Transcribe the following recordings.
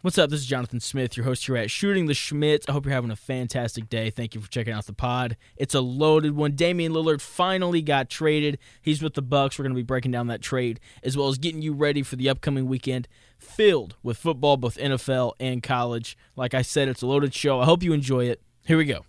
What's up? This is Jonathan Smith, your host here at Shooting the Shmitt. I hope you're having a fantastic day. Thank you for checking out the pod. It's a loaded one. Damian Lillard finally got traded. He's with the Bucks. We're going to be breaking down that trade as well as getting you ready for the upcoming weekend filled with football, both NFL and college. Like I said, it's a loaded show. I hope you enjoy it. Here we go.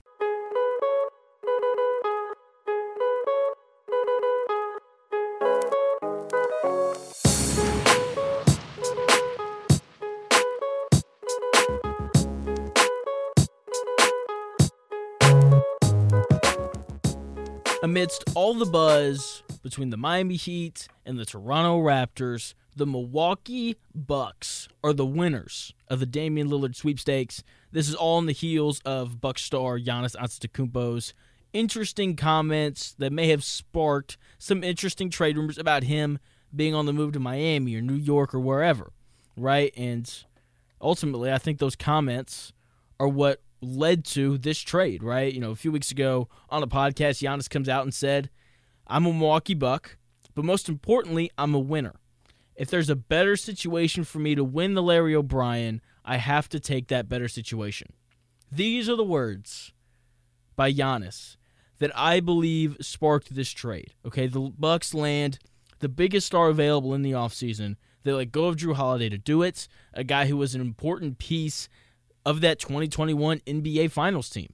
Amidst all the buzz between the Miami Heat and the Toronto Raptors, the Milwaukee Bucks are the winners of the Damian Lillard sweepstakes. This is all on the heels of Buck star Giannis Antetokounmpo's interesting comments that may have sparked some interesting trade rumors about him being on the move to Miami or New York or wherever, right? And ultimately, I think those comments are what led to this trade, right? You know, a few weeks ago on a podcast, Giannis comes out and said, I'm a Milwaukee Buck, but most importantly, I'm a winner. If there's a better situation for me to win the Larry O'Brien, I have to take that better situation. These are the words by Giannis that I believe sparked this trade. Okay, the Bucks land the biggest star available in the offseason. They let go of Jrue Holiday to do it, a guy who was an important piece of that 2021 NBA Finals team.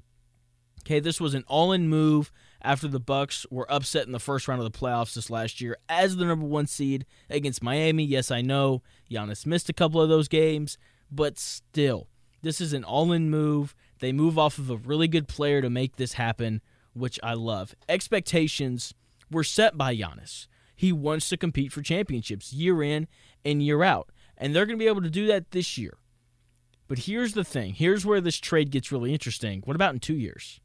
Okay, this was an all-in move after the Bucks were upset in the first round of the playoffs this last year as the number 1 seed against Miami. Yes, I know Giannis missed a couple of those games, but still, this is an all-in move. They move off of a really good player to make this happen, which I love. Expectations were set by Giannis. He wants to compete for championships year in and year out, and they're going to be able to do that this year. But here's the thing. Here's where this trade gets really interesting. What about in two years?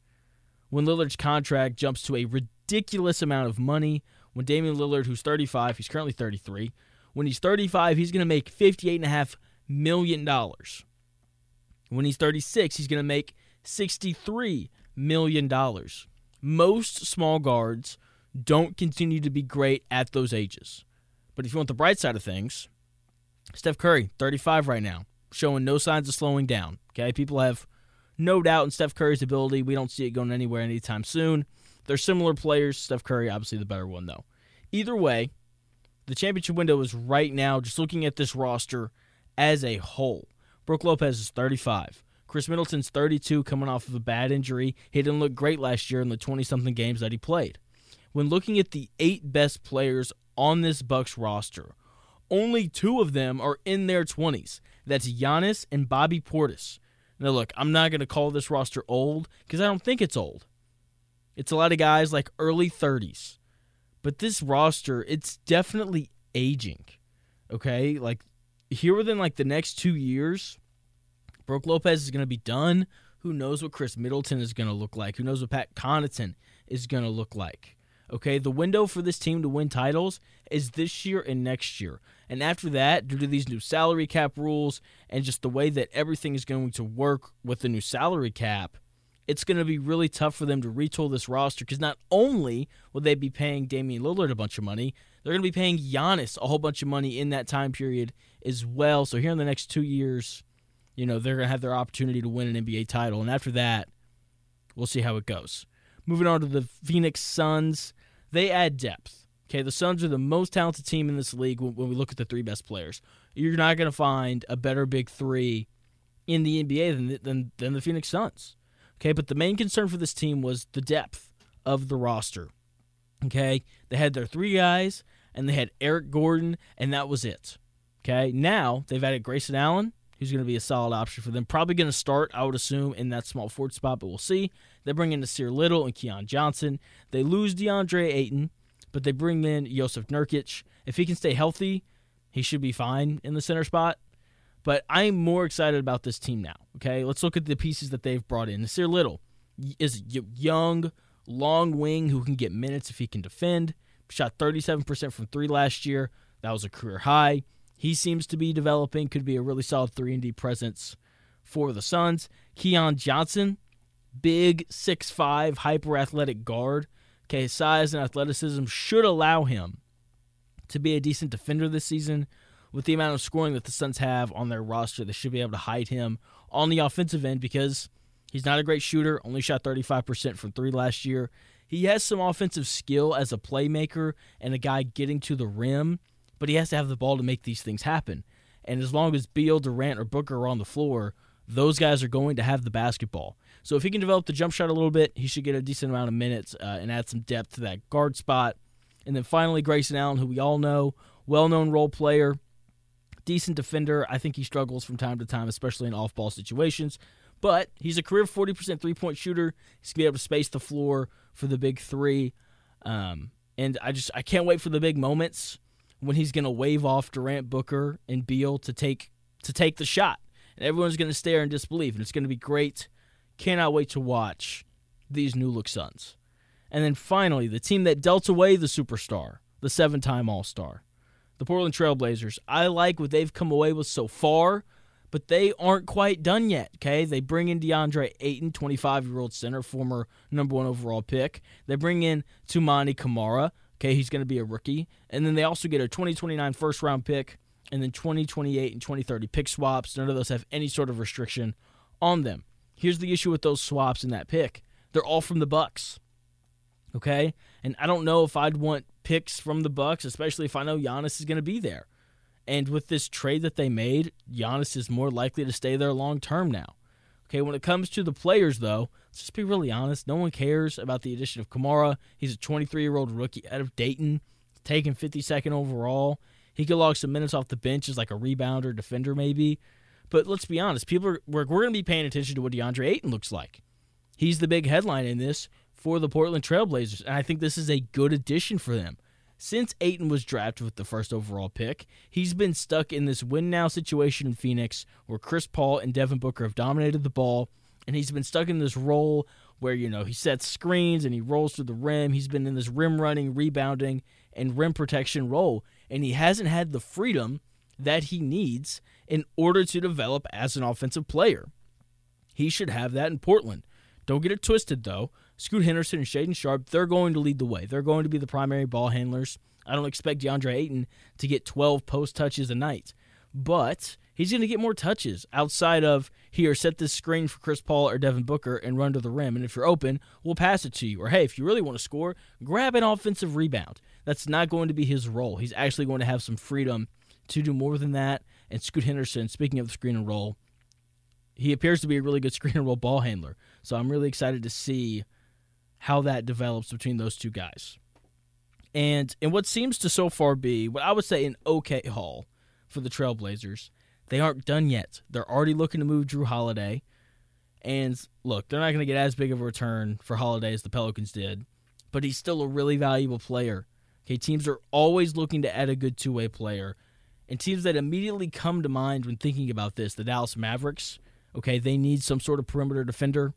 When Lillard's contract jumps to a ridiculous amount of money, when Damian Lillard, who's 35, he's currently 33, when he's 35, he's going to make $58.5 million. When he's 36, he's going to make $63 million. Most small guards don't continue to be great at those ages. But if you want the bright side of things, Steph Curry, 35 right now showing no signs of slowing down. Okay, people have no doubt in Steph Curry's ability. We don't see it going anywhere anytime soon. They're similar players. Steph Curry, obviously the better one, though. Either way, the championship window is right now. Just looking at this roster as a whole, Brook Lopez is 35. Khris Middleton's 32, coming off of a bad injury. He didn't look great last year in the 20-something games that he played. When looking at the eight best players on this Bucks roster, only two of them are in their 20s. That's Giannis and Bobby Portis. Now, look, I'm not going to call this roster old because I don't think it's old. It's a lot of guys like early 30s. But this roster, it's definitely aging. Okay? Like, here within like the next two years, Brook Lopez is going to be done. Who knows what Khris Middleton is going to look like? Who knows what Pat Connaughton is going to look like? Okay, the window for this team to win titles is this year and next year. And after that, due to these new salary cap rules and just the way that everything is going to work with the new salary cap, it's going to be really tough for them to retool this roster because not only will they be paying Damian Lillard a bunch of money, they're going to be paying Giannis a whole bunch of money in that time period as well. So here in the next two years, you know, they're going to have their opportunity to win an NBA title. And after that, we'll see how it goes. Moving on to the Phoenix Suns. They add depth. Okay, the Suns are the most talented team in this league when, we look at the three best players. You're not going to find a better big three in the NBA than, than, than the Phoenix Suns. Okay, but the main concern for this team was the depth of the roster. Okay, they had their three guys, and they had Eric Gordon, and that was it. Okay, now they've added Grayson Allen, who's going to be a solid option for them. Probably going to start, I would assume, in that small forward spot, but we'll see. They bring in Nassir Little and Keon Johnson. They lose DeAndre Ayton, but they bring in Jusuf Nurkic. If he can stay healthy, he should be fine in the center spot. But I'm more excited about this team now. Okay, let's look at the pieces that they've brought in. Nassir Little is young, long wing who can get minutes if he can defend. Shot 37% from three last year. That was a career high. He seems to be developing, could be a really solid 3 and D presence for the Suns. Keon Johnson big, six-five, hyper athletic guard. Okay, his size and athleticism should allow him to be a decent defender this season. with the amount of scoring that the Suns have on their roster, they should be able to hide him on the offensive end because he's not a great shooter, only shot 35% from three last year. He has some offensive skill as a playmaker and a guy getting to the rim, but he has to have the ball to make these things happen. And as long as Beal, Durant, or Booker are on the floor, those guys are going to have the basketball. So if he can develop the jump shot a little bit, he should get a decent amount of minutes uh, and add some depth to that guard spot. And then finally, Grayson Allen, who we all know, well known role player, decent defender. I think he struggles from time to time, especially in off ball situations. But he's a career 40% three point shooter. He's going to be able to space the floor for the big three. Um, and I just I can't wait for the big moments when he's going to wave off Durant, Booker, and Beal to take to take the shot. And everyone's going to stare in disbelief, and it's going to be great. Cannot wait to watch these new look Suns. And then finally, the team that dealt away the superstar, the seven time All Star, the Portland Trailblazers. I like what they've come away with so far, but they aren't quite done yet. Okay, they bring in DeAndre Ayton, 25 year old center, former number one overall pick. They bring in Toumani Camara, Okay, he's going to be a rookie, and then they also get a 2029 first round pick, and then 2028 and 2030 pick swaps. None of those have any sort of restriction on them. Here's the issue with those swaps and that pick: they're all from the Bucks. Okay, and I don't know if I'd want picks from the Bucks, especially if I know Giannis is going to be there. And with this trade that they made, Giannis is more likely to stay there long term now. Okay, when it comes to the players, though, let's just be really honest. No one cares about the addition of Camara. He's a 23 year old rookie out of Dayton, taken 52nd overall. He could log some minutes off the bench as like a rebounder, defender, maybe. But let's be honest, people are we're, we're going to be paying attention to what DeAndre Ayton looks like. He's the big headline in this for the Portland Trailblazers, and I think this is a good addition for them. Since Ayton was drafted with the first overall pick, he's been stuck in this win now situation in Phoenix where Chris Paul and Devin Booker have dominated the ball, and he's been stuck in this role where, you know, he sets screens and he rolls through the rim. He's been in this rim running, rebounding, and rim protection role, and he hasn't had the freedom that he needs in order to develop as an offensive player. He should have that in Portland. Don't get it twisted, though. Scoot Henderson and Shaedon Sharpe, they're going to lead the way. They're going to be the primary ball handlers. I don't expect DeAndre Ayton to get 12 post touches a night, but he's going to get more touches outside of here, set this screen for Chris Paul or Devin Booker and run to the rim. And if you're open, we'll pass it to you. Or hey, if you really want to score, grab an offensive rebound. That's not going to be his role. He's actually going to have some freedom to do more than that. And Scoot Henderson, speaking of the screen and roll, he appears to be a really good screen and roll ball handler. So I'm really excited to see how that develops between those two guys. And in what seems to so far be what I would say an okay haul for the Trailblazers, they aren't done yet. They're already looking to move Jrue Holiday. And look, they're not going to get as big of a return for Holiday as the Pelicans did, but he's still a really valuable player. Okay, teams are always looking to add a good two way player. And teams that immediately come to mind when thinking about this, the Dallas Mavericks, okay, they need some sort of perimeter defender.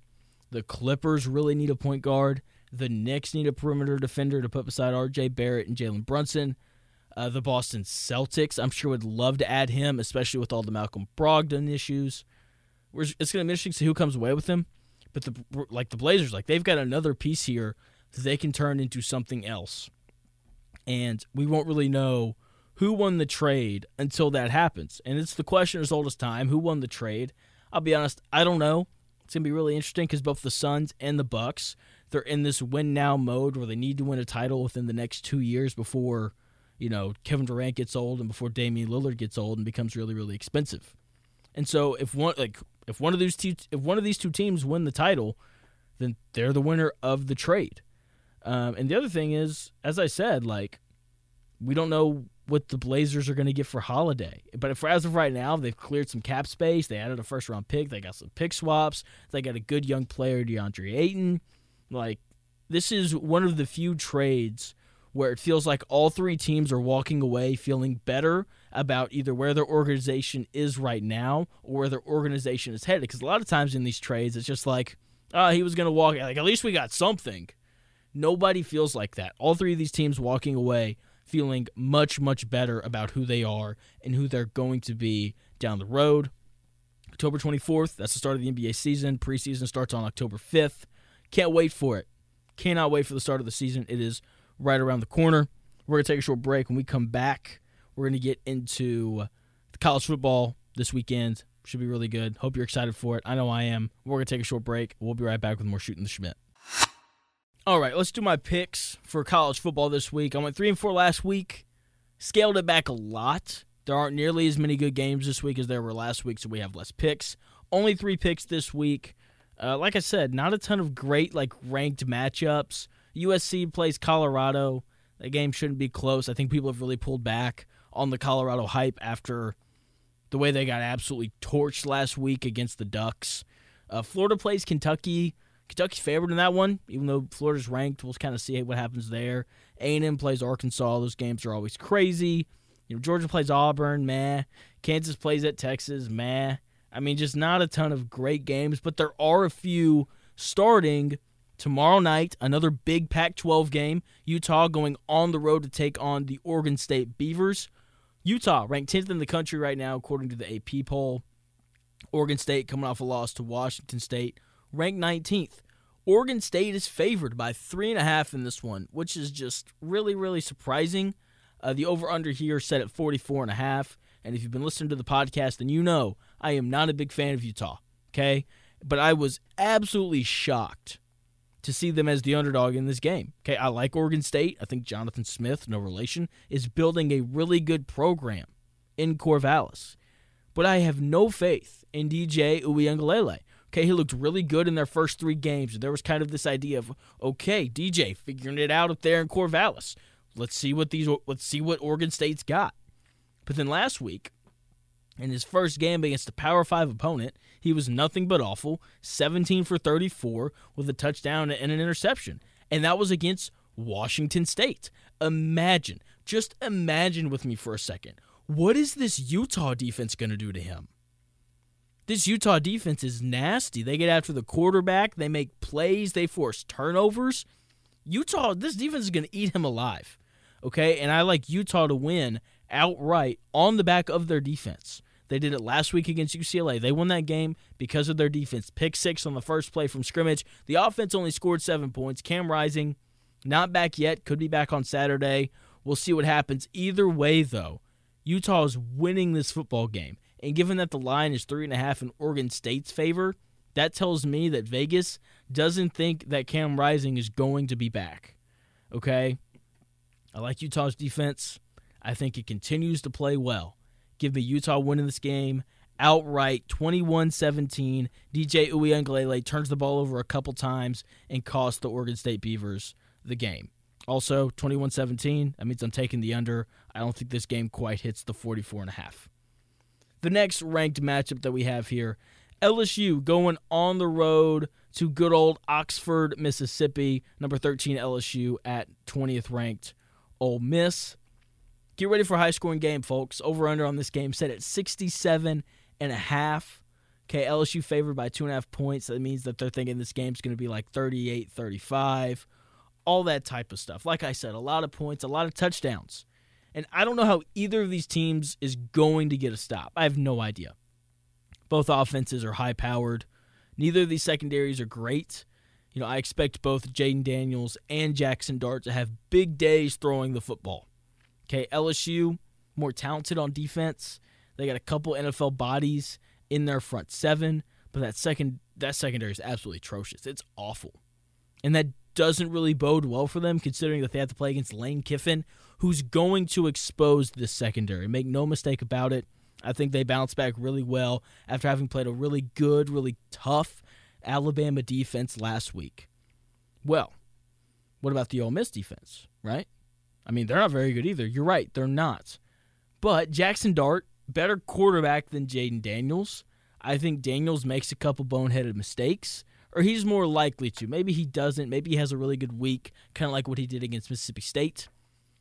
The Clippers really need a point guard. The Knicks need a perimeter defender to put beside R.J. Barrett and Jalen Brunson. Uh, the Boston Celtics, I'm sure, would love to add him, especially with all the Malcolm Brogdon issues. It's going to be interesting to see who comes away with him. But the like the Blazers, like they've got another piece here that they can turn into something else, and we won't really know who won the trade until that happens. And it's the question as old as time: who won the trade? I'll be honest, I don't know. It's gonna be really interesting because both the Suns and the Bucks they're in this win now mode where they need to win a title within the next two years before you know Kevin Durant gets old and before Damian Lillard gets old and becomes really really expensive. And so if one like if one of these two if one of these two teams win the title, then they're the winner of the trade. Um, and the other thing is, as I said, like we don't know what the Blazers are going to get for Holiday. But as of right now, they've cleared some cap space. They added a first round pick. They got some pick swaps. They got a good young player, DeAndre Ayton. Like, this is one of the few trades where it feels like all three teams are walking away feeling better about either where their organization is right now or where their organization is headed. Because a lot of times in these trades, it's just like, oh, he was going to walk. Like, at least we got something. Nobody feels like that. All three of these teams walking away feeling much, much better about who they are and who they're going to be down the road. October 24th, that's the start of the NBA season. Preseason starts on October 5th. Can't wait for it. Cannot wait for the start of the season. It is right around the corner. We're going to take a short break. When we come back, We're going to get into college football this weekend. Should be really good. Hope you're excited for it. I know I am. We're going to take a short break. We'll be right back with more Shooting the Shmitt. All right, let's do my picks for college football this week. I went 3 and 4 last week. Scaled it back a lot. There aren't nearly as many good games this week as there were last week, so we have less picks. Only 3 picks this week. Uh, like I said, not a ton of great like ranked matchups. USC plays Colorado. That game shouldn't be close. I think people have really pulled back on the Colorado hype after the way they got absolutely torched last week against the Ducks. Uh, Florida plays Kentucky. Kentucky's favored in that one, even though Florida's ranked. We'll kind of see what happens there. A&M plays Arkansas. Those games are always crazy. You know, Georgia plays Auburn, meh. Kansas plays at Texas, meh. I mean, just not a ton of great games, but there are a few starting tomorrow night. Another big Pac 12 game. Utah going on the road to take on the Oregon State Beavers. Utah ranked 10th in the country right now, according to the AP poll. Oregon State coming off a loss to Washington State, ranked 19th. Oregon State is favored by three and a half in this one, which is just really, really surprising. Uh, the over/under here set at 44 and a half. And if you've been listening to the podcast, then you know I am not a big fan of Utah. Okay, but I was absolutely shocked to see them as the underdog in this game. Okay, I like Oregon State. I think Jonathan Smith, no relation, is building a really good program in Corvallis. But I have no faith in DJ Uiagalelei. Okay, he looked really good in their first three games. There was kind of this idea of, okay, DJ figuring it out up there in Corvallis. Let's see what these let's see what Oregon State's got. But then last week, in his first game against a Power 5 opponent, he was nothing but awful 17 for 34 with a touchdown and an interception. And that was against Washington State. Imagine, just imagine with me for a second. What is this Utah defense going to do to him? This Utah defense is nasty. They get after the quarterback, they make plays, they force turnovers. Utah, this defense is going to eat him alive. Okay? And I like Utah to win outright on the back of their defense. They did it last week against UCLA. They won that game because of their defense. Pick six on the first play from scrimmage. The offense only scored seven points. Cam Rising, not back yet. Could be back on Saturday. We'll see what happens. Either way, though, Utah is winning this football game. And given that the line is three and a half in Oregon State's favor, that tells me that Vegas doesn't think that Cam Rising is going to be back. Okay? I like Utah's defense. I think it continues to play well. Give me Utah winning this game outright 21-17. DJ Uiagalelei turns the ball over a couple times and costs the Oregon State Beavers the game. Also, 21-17, that means I'm taking the under. I don't think this game quite hits the 44 and a half. The next ranked matchup that we have here, LSU going on the road to good old Oxford, Mississippi. Number 13 LSU at 20th ranked Ole Miss. Get ready for a high scoring game, folks. Over under on this game set at 67 and a half. Okay, LSU favored by two and a half points. That means that they're thinking this game's going to be like 38 35, all that type of stuff. Like I said, a lot of points, a lot of touchdowns. And I don't know how either of these teams is going to get a stop. I have no idea. Both offenses are high powered. Neither of these secondaries are great. You know, I expect both Jayden Daniels and Jackson Dart to have big days throwing the football. Okay, LSU more talented on defense. They got a couple NFL bodies in their front seven, but that second that secondary is absolutely atrocious. It's awful, and that doesn't really bode well for them considering that they have to play against Lane Kiffin, who's going to expose the secondary. Make no mistake about it. I think they bounce back really well after having played a really good, really tough Alabama defense last week. Well, what about the Ole Miss defense, right? I mean, they're not very good either. You're right, they're not. But Jackson Dart, better quarterback than Jayden Daniels. I think Daniels makes a couple boneheaded mistakes, or he's more likely to. Maybe he doesn't. Maybe he has a really good week, kind of like what he did against Mississippi State.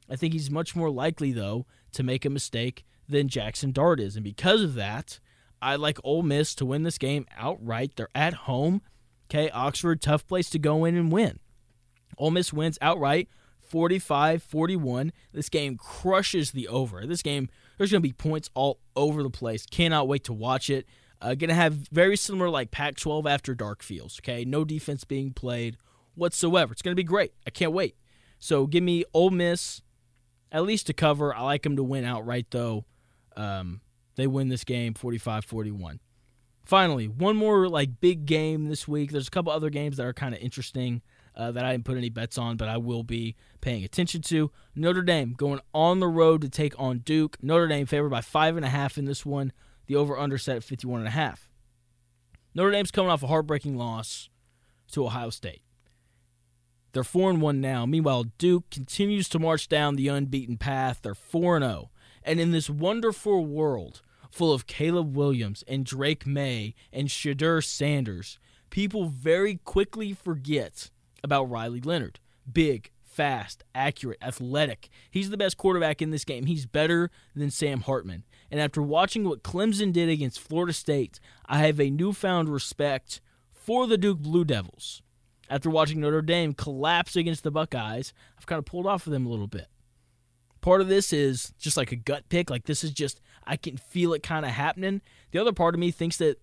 I think he's much more likely, though, to make a mistake than Jackson Dart is. And because of that, I like Ole Miss to win this game outright. They're at home. Okay, Oxford, tough place to go in and win. Ole Miss wins outright 45 41. This game crushes the over. This game, there's going to be points all over the place. Cannot wait to watch it. Uh, going to have very similar like Pac 12 after dark feels. Okay, no defense being played whatsoever. It's going to be great. I can't wait. So give me Ole Miss at least to cover. I like them to win outright, though. Um, they win this game 45 41. Finally, one more like big game this week. There's a couple other games that are kind of interesting uh, that I didn't put any bets on, but I will be paying attention to. Notre Dame going on the road to take on Duke. Notre Dame favored by five and a half in this one. The over under set at 51 and a half. Notre Dame's coming off a heartbreaking loss to Ohio State. They're 4 and 1 now. Meanwhile, Duke continues to march down the unbeaten path. They're 4 and 0. And in this wonderful world full of Caleb Williams and Drake Maye and Shedeur Sanders, people very quickly forget about Riley Leonard. Big, fast, accurate, athletic. He's the best quarterback in this game. He's better than Sam Hartman. And after watching what Clemson did against Florida State, I have a newfound respect for the Duke Blue Devils. After watching Notre Dame collapse against the Buckeyes, I've kind of pulled off of them a little bit. Part of this is just like a gut pick. Like, this is just, I can feel it kind of happening. The other part of me thinks that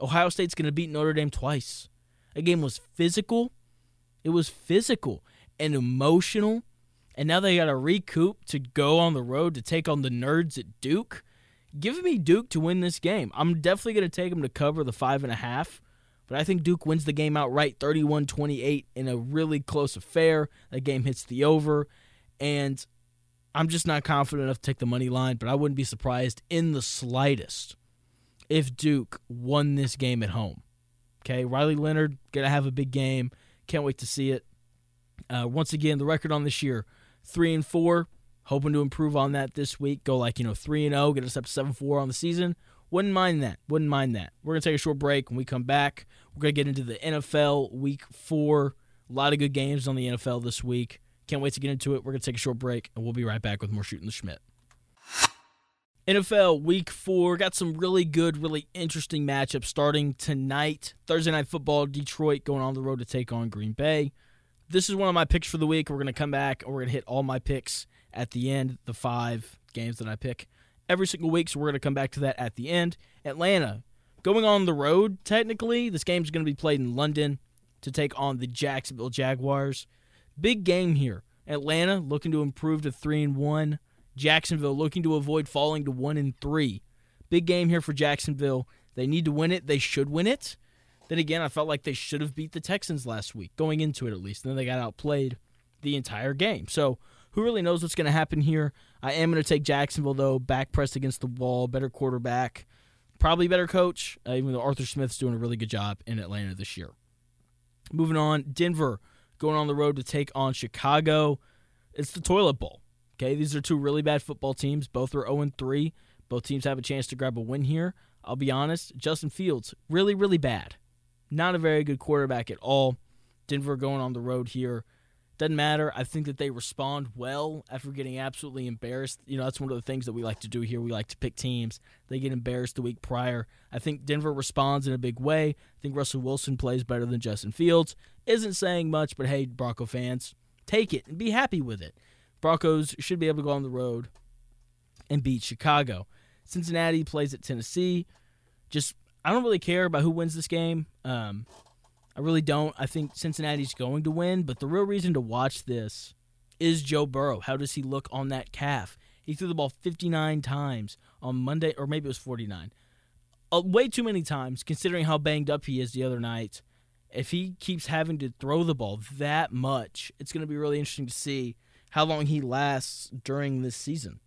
Ohio State's going to beat Notre Dame twice. A game was physical, it was physical and emotional. And now they got to recoup to go on the road to take on the nerds at Duke. Give me Duke to win this game. I'm definitely going to take them to cover the five and a half. But I think Duke wins the game outright 31 28 in a really close affair. That game hits the over. And I'm just not confident enough to take the money line, but I wouldn't be surprised in the slightest if Duke won this game at home. Okay, Riley Leonard to have a big game. Can't wait to see it. Uh, once again, the record on this year, three and four. Hoping to improve on that this week. Go like you know three and zero, get us up to seven four on the season. Wouldn't mind that. Wouldn't mind that. We're gonna take a short break. When we come back, we're gonna get into the NFL Week Four. A lot of good games on the NFL this week. Can't wait to get into it. We're gonna take a short break, and we'll be right back with more shooting the Shmitt. NFL Week 4 got some really good, really interesting matchups starting tonight. Thursday Night Football, Detroit going on the road to take on Green Bay. This is one of my picks for the week. We're going to come back and we're going to hit all my picks at the end, the five games that I pick every single week. So we're going to come back to that at the end. Atlanta going on the road, technically. This game's going to be played in London to take on the Jacksonville Jaguars. Big game here. Atlanta looking to improve to 3 and 1. Jacksonville looking to avoid falling to 1 and 3. Big game here for Jacksonville. They need to win it. They should win it. Then again, I felt like they should have beat the Texans last week, going into it at least. And then they got outplayed the entire game. So who really knows what's going to happen here? I am going to take Jacksonville, though. Back pressed against the wall, better quarterback, probably better coach, uh, even though Arthur Smith's doing a really good job in Atlanta this year. Moving on, Denver going on the road to take on Chicago. It's the toilet bowl. Okay, these are two really bad football teams. Both are 0 3. Both teams have a chance to grab a win here. I'll be honest, Justin Fields, really, really bad. Not a very good quarterback at all. Denver going on the road here. Doesn't matter. I think that they respond well after getting absolutely embarrassed. You know, that's one of the things that we like to do here. We like to pick teams. They get embarrassed the week prior. I think Denver responds in a big way. I think Russell Wilson plays better than Justin Fields. Isn't saying much, but hey, Bronco fans, take it and be happy with it. Broncos should be able to go on the road and beat Chicago. Cincinnati plays at Tennessee. Just I don't really care about who wins this game. Um, I really don't. I think Cincinnati's going to win, but the real reason to watch this is Joe Burrow. How does he look on that calf? He threw the ball 59 times on Monday, or maybe it was 49. Uh, way too many times, considering how banged up he is the other night. If he keeps having to throw the ball that much, it's going to be really interesting to see how long he lasts during this season.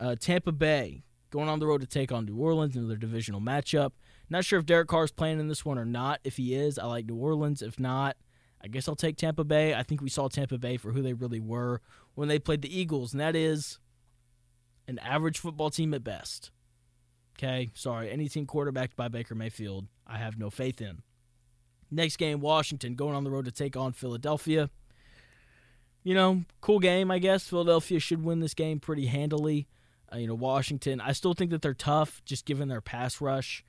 Uh, Tampa Bay going on the road to take on New Orleans, another divisional matchup. Not sure if Derek Carr is playing in this one or not. If he is, I like New Orleans. If not, I guess I'll take Tampa Bay. I think we saw Tampa Bay for who they really were when they played the Eagles, and that is an average football team at best. Okay, sorry. Any team quarterbacked by Baker Mayfield, I have no faith in. Next game, Washington going on the road to take on Philadelphia you know, cool game, I guess. Philadelphia should win this game pretty handily. Uh, you know, Washington, I still think that they're tough just given their pass rush.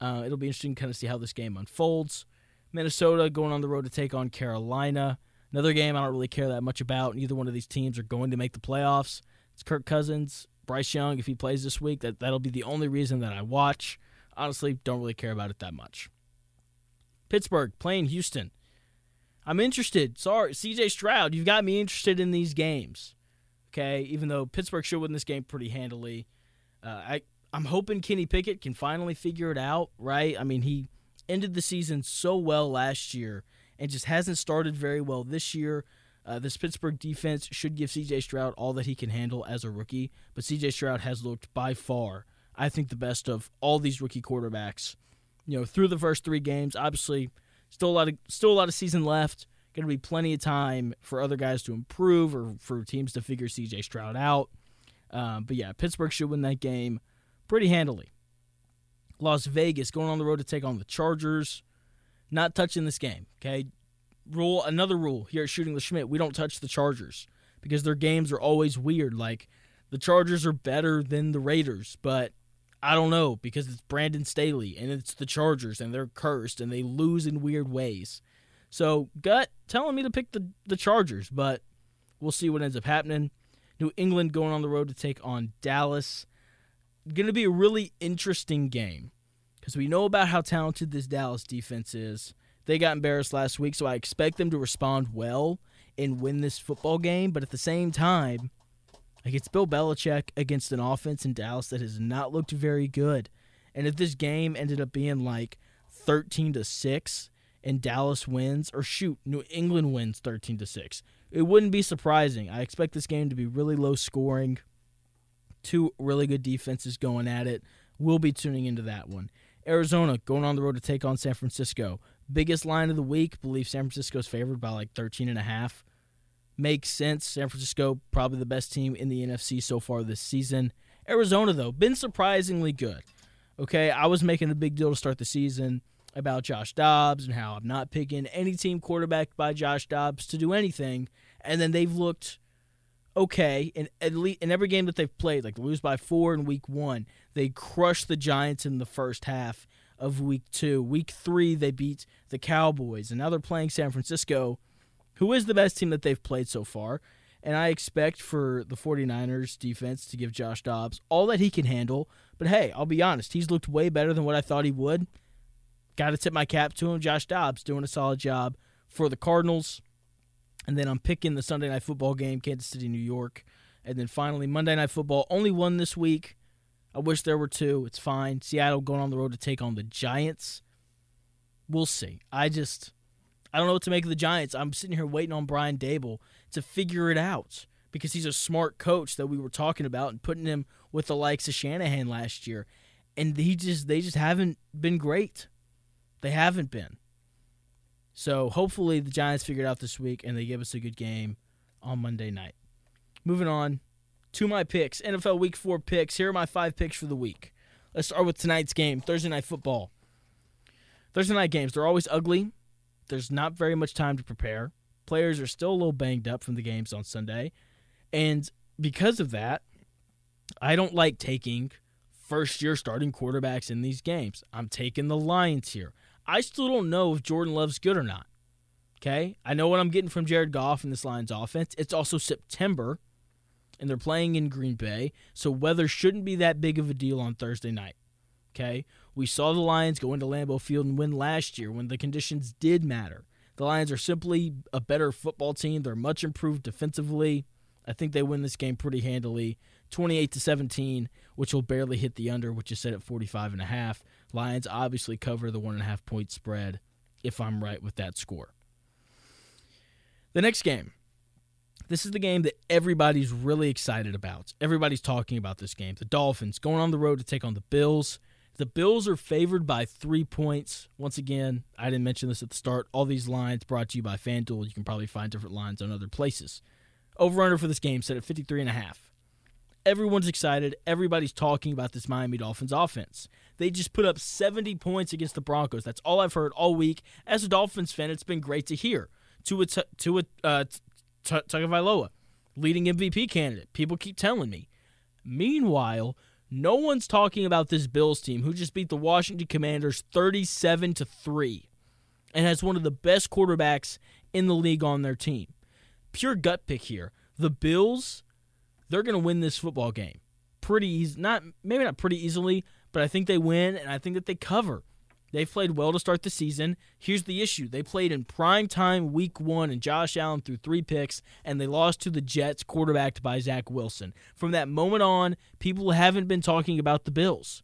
Uh, it'll be interesting to kind of see how this game unfolds. Minnesota going on the road to take on Carolina. Another game I don't really care that much about. Neither one of these teams are going to make the playoffs. It's Kirk Cousins, Bryce Young. If he plays this week, that that'll be the only reason that I watch. Honestly, don't really care about it that much. Pittsburgh playing Houston. I'm interested. Sorry, CJ Stroud, you've got me interested in these games. Okay, even though Pittsburgh should win this game pretty handily, uh, I I'm hoping Kenny Pickett can finally figure it out. Right? I mean, he ended the season so well last year and just hasn't started very well this year. Uh, this Pittsburgh defense should give C.J. Stroud all that he can handle as a rookie, but C.J. Stroud has looked by far, I think, the best of all these rookie quarterbacks. You know, through the first three games, obviously, still a lot of still a lot of season left. Going to be plenty of time for other guys to improve or for teams to figure C.J. Stroud out. Um, but yeah, Pittsburgh should win that game pretty handily. Las Vegas going on the road to take on the Chargers. Not touching this game. Okay, rule another rule here at Shooting the Shmitt: we don't touch the Chargers because their games are always weird. Like the Chargers are better than the Raiders, but I don't know because it's Brandon Staley and it's the Chargers and they're cursed and they lose in weird ways. So gut telling me to pick the the Chargers, but we'll see what ends up happening. New England going on the road to take on Dallas. Going to be a really interesting game because we know about how talented this Dallas defense is. They got embarrassed last week, so I expect them to respond well and win this football game. But at the same time, like it's Bill Belichick against an offense in Dallas that has not looked very good. And if this game ended up being like 13 to 6 and Dallas wins or shoot, New England wins 13 to 6, it wouldn't be surprising. I expect this game to be really low scoring. Two really good defenses going at it. We'll be tuning into that one. Arizona going on the road to take on San Francisco. Biggest line of the week, believe San Francisco's favored by like 13 and a half. Makes sense. San Francisco probably the best team in the NFC so far this season. Arizona though, been surprisingly good. Okay, I was making a big deal to start the season about Josh Dobbs and how I'm not picking any team quarterback by Josh Dobbs to do anything, and then they've looked okay in at least in every game that they've played. Like lose by four in week one, they crushed the Giants in the first half, of week two. Week three, they beat the Cowboys, and now they're playing San Francisco, who is the best team that they've played so far. And I expect for the 49ers defense to give Josh Dobbs all that he can handle. But hey, I'll be honest, he's looked way better than what I thought he would. Got to tip my cap to him. Josh Dobbs doing a solid job for the Cardinals. And then I'm picking the Sunday night football game, Kansas City, New York. And then finally, Monday night football, only one this week. I wish there were two. It's fine. Seattle going on the road to take on the Giants. We'll see. I just I don't know what to make of the Giants. I'm sitting here waiting on Brian Daboll to figure it out because he's a smart coach that we were talking about and putting him with the likes of Shanahan last year. And he just they just haven't been great. They haven't been. So hopefully the Giants figure it out this week and they give us a good game on Monday night. Moving on, to my picks, NFL Week 4 picks. Here are my five picks for the week. Let's start with tonight's game, Thursday Night Football. Thursday night games, they're always ugly. There's not very much time to prepare. Players are still a little banged up from the games on Sunday. And because of that, I don't like taking first year starting quarterbacks in these games. I'm taking the Lions here. I still don't know if Jordan Love's good or not. Okay? I know what I'm getting from Jared Goff in this Lions offense. It's also September and they're playing in Green Bay, so weather shouldn't be that big of a deal on Thursday night. Okay? We saw the Lions go into Lambeau Field and win last year when the conditions did matter. The Lions are simply a better football team. They're much improved defensively. I think they win this game pretty handily. 28 to 17, which will barely hit the under, which is set at 45 and a half. Lions obviously cover the one and a half point spread if I'm right with that score. The next game, this is the game that everybody's really excited about. Everybody's talking about this game. The Dolphins going on the road to take on the Bills. The Bills are favored by three points. Once again, I didn't mention this at the start. All these lines brought to you by FanDuel. You can probably find different lines on other places. Over under for this game set at 53 and a half. Everyone's excited. Everybody's talking about this Miami Dolphins offense. They just put up 70 points against the Broncos. That's all I've heard all week. As a Dolphins fan, it's been great to hear. To a, to a, uh, Tagovailoa, leading MVP candidate. People keep telling me. Meanwhile, no one's talking about this Bills team who just beat the Washington Commanders 37 to 3 and has one of the best quarterbacks in the league on their team. Pure gut pick here. The Bills, they're going to win this football game. Pretty easy, not maybe not pretty easily, but I think they win and I think that they cover. They've played well to start the season. Here's the issue they played in prime time week one, and Josh Allen threw three picks, and they lost to the Jets, quarterbacked by Zach Wilson. From that moment on, people haven't been talking about the Bills.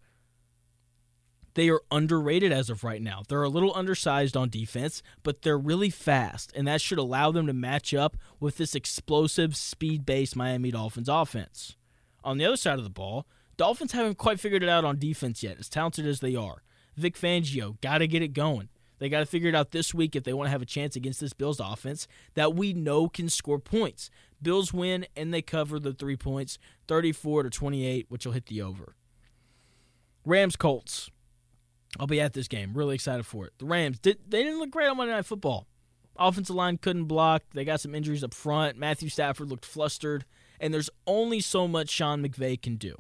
They are underrated as of right now. They're a little undersized on defense, but they're really fast, and that should allow them to match up with this explosive, speed based Miami Dolphins offense. On the other side of the ball, Dolphins haven't quite figured it out on defense yet, as talented as they are. Vic Fangio, got to get it going. They got to figure it out this week if they want to have a chance against this Bills offense that we know can score points. Bills win and they cover the three points, 34 to 28, which will hit the over. Rams Colts. I'll be at this game. Really excited for it. The Rams did they didn't look great on Monday Night Football. Offensive line couldn't block. They got some injuries up front. Matthew Stafford looked flustered, and there's only so much Sean McVay can do.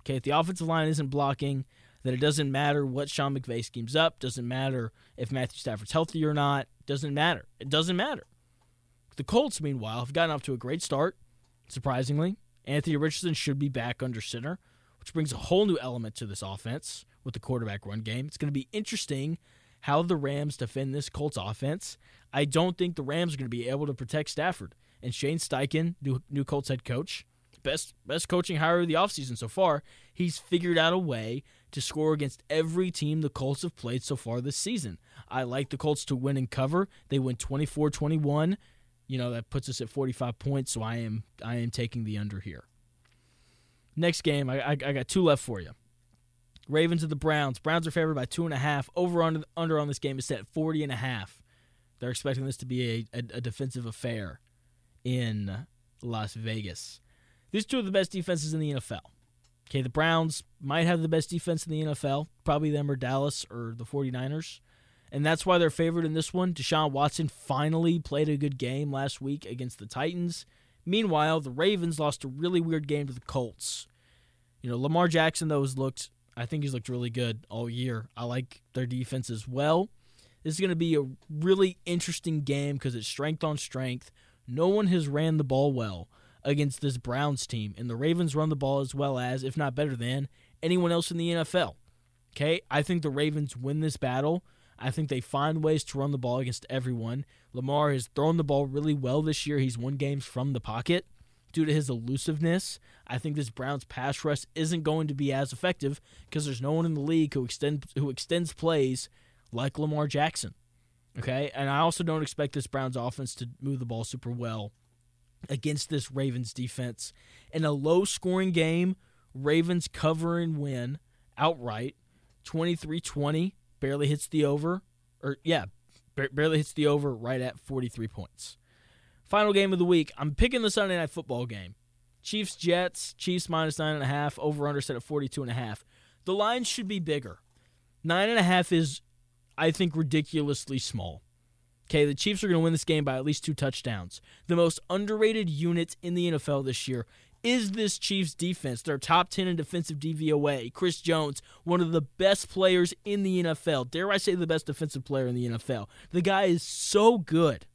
Okay, if the offensive line isn't blocking, then it doesn't matter what Sean McVay schemes up. Doesn't matter if Matthew Stafford's healthy or not. Doesn't matter. It doesn't matter. The Colts, meanwhile, have gotten off to a great start. Surprisingly, Anthony Richardson should be back under center, which brings a whole new element to this offense with the quarterback run game. It's going to be interesting how the Rams defend this Colts offense. I don't think the Rams are going to be able to protect Stafford. And Shane Steichen, new, new Colts head coach, best best coaching hire of the offseason so far, he's figured out a way to score against every team the Colts have played so far this season. I like the Colts to win and cover. They win 24-21. You know, that puts us at 45 points, so I am I am taking the under here. Next game, I, I, I got two left for you. Ravens of the Browns. Browns are favored by two and a half. Over under, under on this game is set at 40 and a half. They're expecting this to be a, a, a defensive affair in Las Vegas. These two are the best defenses in the NFL. Okay, the Browns might have the best defense in the NFL. Probably them or Dallas or the 49ers. And that's why they're favored in this one. Deshaun Watson finally played a good game last week against the Titans. Meanwhile, the Ravens lost a really weird game to the Colts. You know, Lamar Jackson, though, has looked I think he's looked really good all year. I like their defense as well. This is going to be a really interesting game because it's strength on strength. No one has ran the ball well against this Browns team, and the Ravens run the ball as well as, if not better than, anyone else in the NFL. Okay, I think the Ravens win this battle. I think they find ways to run the ball against everyone. Lamar has thrown the ball really well this year. He's won games from the pocket due to his elusiveness. I think this Browns pass rush isn't going to be as effective because there's no one in the league who extend who extends plays like Lamar Jackson. Okay, and I also don't expect this Browns offense to move the ball super well against this Ravens defense. In a low scoring game, Ravens cover and win outright 23-20, barely hits the over or yeah, barely hits the over right at 43 points. Final game of the week. I'm picking the Sunday night football game. Chiefs Jets. Chiefs minus nine and a half. Over under set at 42 and a half. The line should be bigger. Nine and a half is, I think, ridiculously small. Okay, the Chiefs are going to win this game by at least two touchdowns. The most underrated unit in the NFL this year is this Chiefs defense. They're top 10 in defensive DVOA. Chris Jones, one of the best players in the NFL. Dare I say the best defensive player in the NFL? The guy is so good.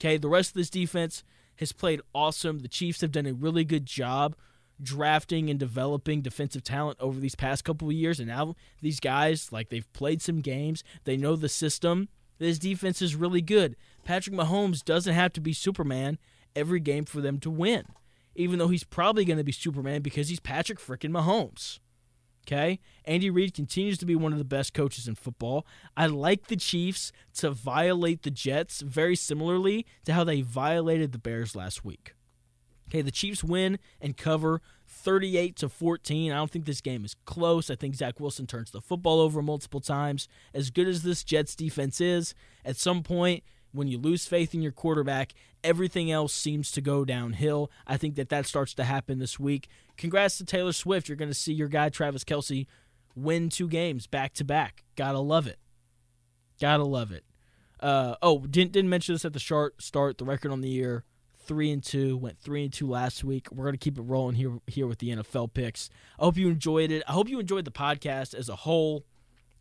Okay, the rest of this defense has played awesome. The Chiefs have done a really good job drafting and developing defensive talent over these past couple of years, and now these guys, like they've played some games, they know the system. This defense is really good. Patrick Mahomes doesn't have to be Superman every game for them to win, even though he's probably going to be Superman because he's Patrick freaking Mahomes. Okay? Andy Reid continues to be one of the best coaches in football. I like the Chiefs to violate the Jets very similarly to how they violated the Bears last week. Okay, the Chiefs win and cover 38 to 14. I don't think this game is close. I think Zach Wilson turns the football over multiple times. As good as this Jets defense is, at some point when you lose faith in your quarterback, everything else seems to go downhill. I think that that starts to happen this week. Congrats to Taylor Swift. You're going to see your guy, Travis Kelce win two games back to back. Gotta love it. Gotta love it. Uh, oh, didn't, didn't mention this at the start. Start the record on the year three and two. Went three and two last week. We're gonna keep it rolling here here with the NFL picks. I hope you enjoyed it. I hope you enjoyed the podcast as a whole.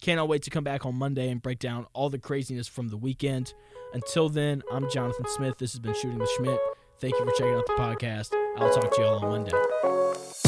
Cannot wait to come back on Monday and break down all the craziness from the weekend. Until then, I'm Jonathan Smith. This has been Shooting the Shmitt. Thank you for checking out the podcast. I'll talk to you all on Monday.